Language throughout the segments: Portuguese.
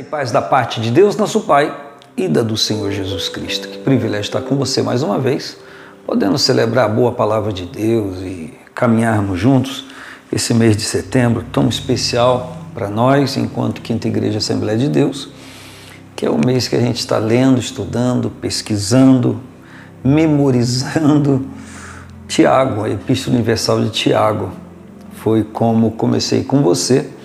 e paz da parte de Deus, nosso Pai, e da do Senhor Jesus Cristo. Que privilégio estar com você mais uma vez, podendo celebrar a boa palavra de Deus e caminharmos juntos esse mês de setembro tão especial para nós, enquanto Quinta Igreja Assembleia de Deus, que é o mês que a gente está lendo, estudando, pesquisando, memorizando Tiago, a Epístola Universal de Tiago. Foi como comecei com você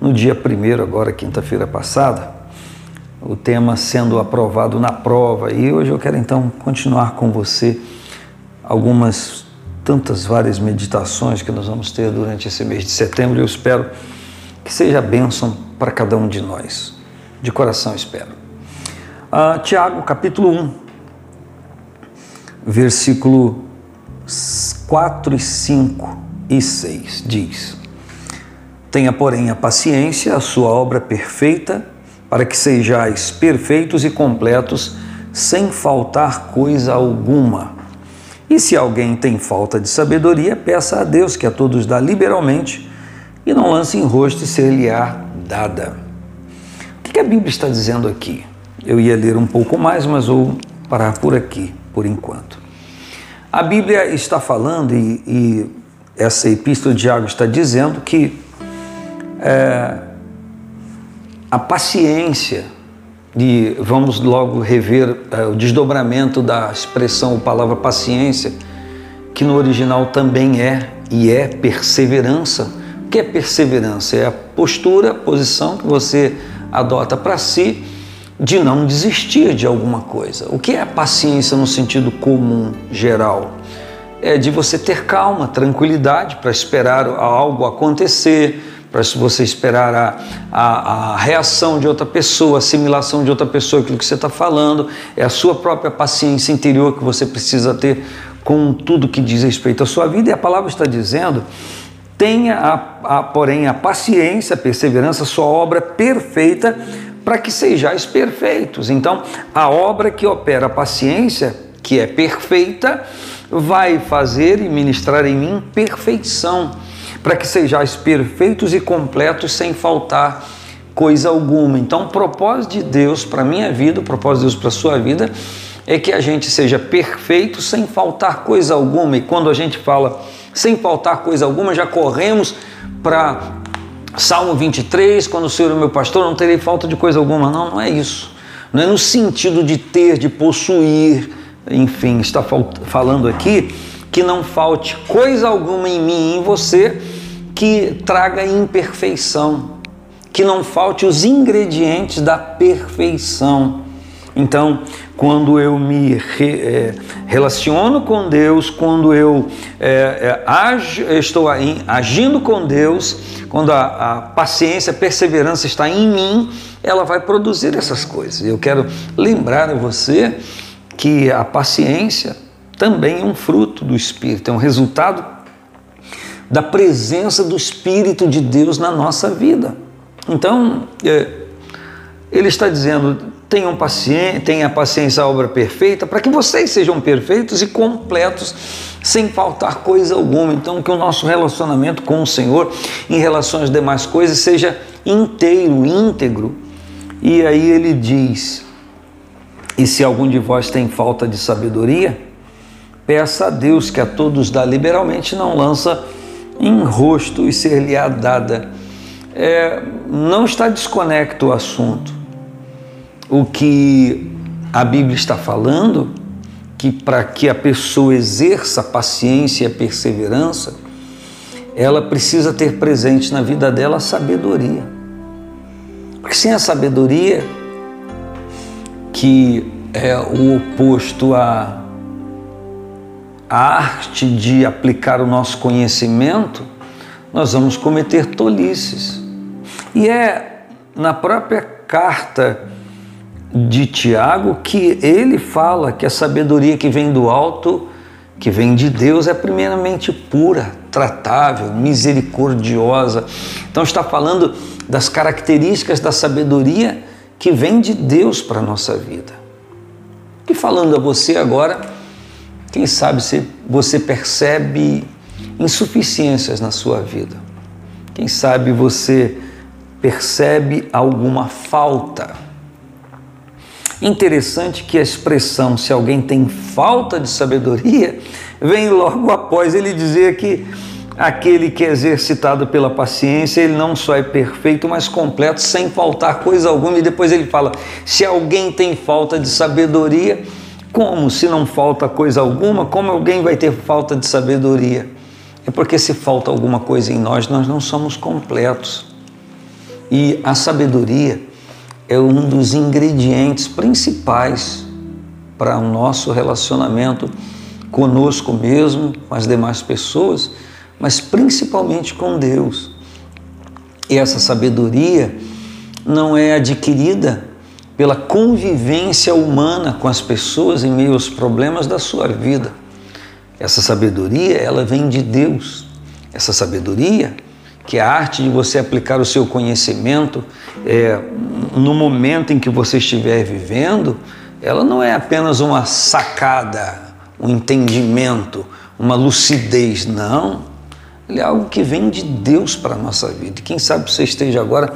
no dia primeiro, agora quinta-feira passada, o tema sendo aprovado na prova. E hoje eu quero então continuar com você algumas tantas várias meditações que nós vamos ter durante esse mês de setembro. Eu espero que seja bênção para cada um de nós. De coração espero. Ah, Tiago, capítulo 1, versículo 4 e 5 e 6 diz: Tenha, porém, a paciência, a sua obra perfeita, para que sejais perfeitos e completos, sem faltar coisa alguma. E se alguém tem falta de sabedoria, peça a Deus, que a todos dá liberalmente, e não lance em rosto e ser-lhe-á dada. O que a Bíblia está dizendo aqui? Eu ia ler um pouco mais, mas vou parar por aqui, por enquanto. A Bíblia está falando, e, e essa epístola de Tiago está dizendo, que é, a paciência de vamos logo rever é, o desdobramento da expressão a palavra paciência, que no original também é e é perseverança. O que é perseverança? É a postura, a posição que você adota para si de não desistir de alguma coisa. O que é a paciência no sentido comum, geral? É de você ter calma, tranquilidade para esperar algo acontecer, para você esperar a, a, a, reação de outra pessoa, a assimilação de outra pessoa, aquilo que você está falando, é a sua própria paciência interior que você precisa ter com tudo que diz respeito à sua vida, e a palavra está dizendo: tenha, a, a, porém, a paciência, a perseverança, sua obra perfeita, para que sejais perfeitos. Então, a obra que opera a paciência, que é perfeita, vai fazer e ministrar em mim perfeição para que sejais perfeitos e completos sem faltar coisa alguma. Então, o propósito de Deus para minha vida, o propósito de Deus para sua vida, é que a gente seja perfeito sem faltar coisa alguma. E quando a gente fala sem faltar coisa alguma, já corremos para Salmo 23, quando o Senhor é meu pastor, não terei falta de coisa alguma. Não, não é isso. Não é no sentido de ter, de possuir, enfim, está falando aqui que não falte coisa alguma em mim e em você que traga imperfeição, que não falte os ingredientes da perfeição. Então, quando eu me re, é, relaciono com Deus, quando eu é, é, estou agindo com Deus, quando a, a paciência, a perseverança está em mim, ela vai produzir essas coisas. Eu quero lembrar a você que a paciência também é um fruto do Espírito, é um resultado da presença do Espírito de Deus na nossa vida. Então, é, ele está dizendo: tenham paciência, tenha paciência a obra perfeita, para que vocês sejam perfeitos e completos, sem faltar coisa alguma. Então, que o nosso relacionamento com o Senhor, em relação às demais coisas, seja inteiro, íntegro. E aí ele diz: e se algum de vós tem falta de sabedoria, Peça a Deus que a todos dá liberalmente, não lança em rosto e ser-lhe-á dada. É, não está desconecto o assunto. O que a Bíblia está falando, que para que a pessoa exerça paciência e perseverança, ela precisa ter presente na vida dela a sabedoria. Porque sem a sabedoria, que é o oposto a a arte de aplicar o nosso conhecimento, nós vamos cometer tolices. E é na própria carta de Tiago que ele fala que a sabedoria que vem do alto, que vem de Deus, é primeiramente pura, tratável, misericordiosa. Então está falando das características da sabedoria que vem de Deus para a nossa vida. E falando a você agora, quem sabe se você percebe insuficiências na sua vida. Quem sabe você percebe alguma falta. Interessante que a expressão se alguém tem falta de sabedoria vem logo após ele dizer que aquele que é exercitado pela paciência, ele não só é perfeito, mas completo, sem faltar coisa alguma. E depois ele fala: se alguém tem falta de sabedoria, como se não falta coisa alguma, como alguém vai ter falta de sabedoria? É porque se falta alguma coisa em nós, nós não somos completos. E a sabedoria é um dos ingredientes principais para o nosso relacionamento conosco mesmo, com as demais pessoas, mas principalmente com Deus. E essa sabedoria não é adquirida pela convivência humana com as pessoas em meio aos problemas da sua vida. Essa sabedoria, ela vem de Deus. Essa sabedoria, que é a arte de você aplicar o seu conhecimento é, no momento em que você estiver vivendo, ela não é apenas uma sacada, um entendimento, uma lucidez, não. Ele é algo que vem de Deus para a nossa vida. Quem sabe você esteja agora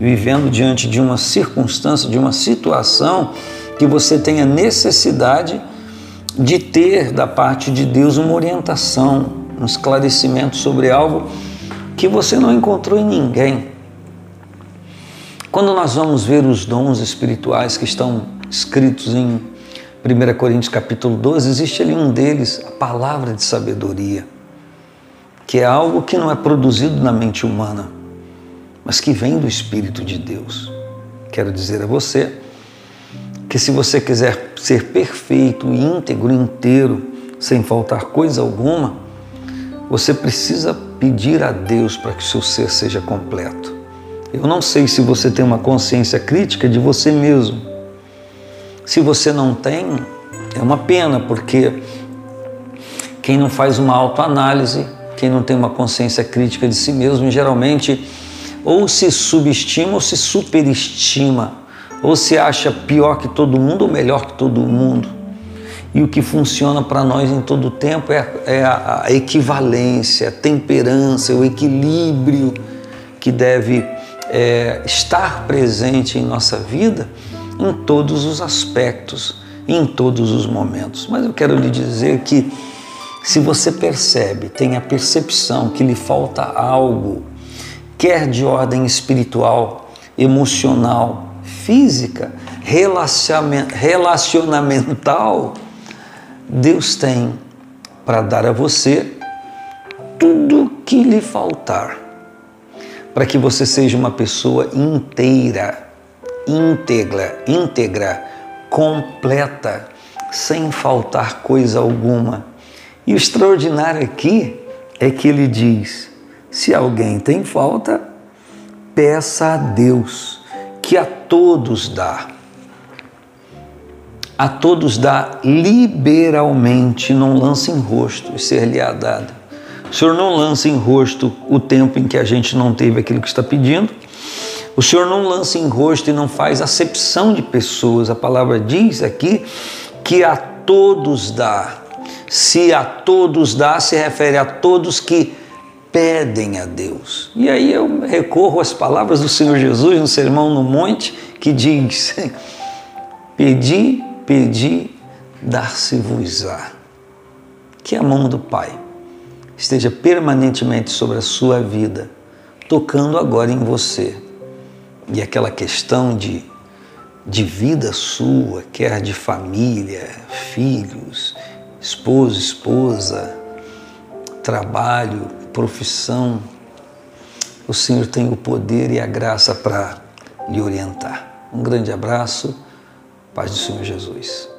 vivendo diante de uma circunstância, de uma situação que você tenha necessidade de ter da parte de Deus uma orientação, um esclarecimento sobre algo que você não encontrou em ninguém. Quando nós vamos ver os dons espirituais que estão escritos em 1 Coríntios capítulo 12, existe ali um deles, a palavra de sabedoria, que é algo que não é produzido na mente humana, mas que vem do Espírito de Deus. Quero dizer a você que se você quiser ser perfeito, íntegro, inteiro, sem faltar coisa alguma, você precisa pedir a Deus para que o seu ser seja completo. Eu não sei se você tem uma consciência crítica de você mesmo. Se você não tem, é uma pena, porque quem não faz uma autoanálise, quem não tem uma consciência crítica de si mesmo, geralmente ou se subestima ou se superestima, ou se acha pior que todo mundo ou melhor que todo mundo. E o que funciona para nós em todo o tempo é, é a, a equivalência, a temperança, o equilíbrio que deve é, estar presente em nossa vida em todos os aspectos, em todos os momentos. Mas eu quero lhe dizer que se você percebe, tem a percepção que lhe falta algo quer de ordem espiritual, emocional, física, relacionamental, Deus tem para dar a você tudo que lhe faltar, para que você seja uma pessoa inteira, íntegra, íntegra, completa, sem faltar coisa alguma. E o extraordinário aqui é que ele diz: se alguém tem falta, peça a Deus, que a todos dá. A todos dá liberalmente, não lança em rosto e ser-lhe-á dado. O Senhor não lança em rosto o tempo em que a gente não teve aquilo que está pedindo. O Senhor não lança em rosto e não faz acepção de pessoas. A palavra diz aqui que a todos dá. Se a todos dá, se refere a todos que pedem a Deus. E aí eu recorro às palavras do Senhor Jesus no Sermão no Monte, que diz: Pedi, pedi, dar-se-vos-á. Que a mão do Pai esteja permanentemente sobre a sua vida, tocando agora em você. E aquela questão de, de vida sua, quer de família, filhos, esposo, esposa, trabalho, profissão, o Senhor tem o poder e a graça para lhe orientar. Um grande abraço, paz do Senhor Jesus.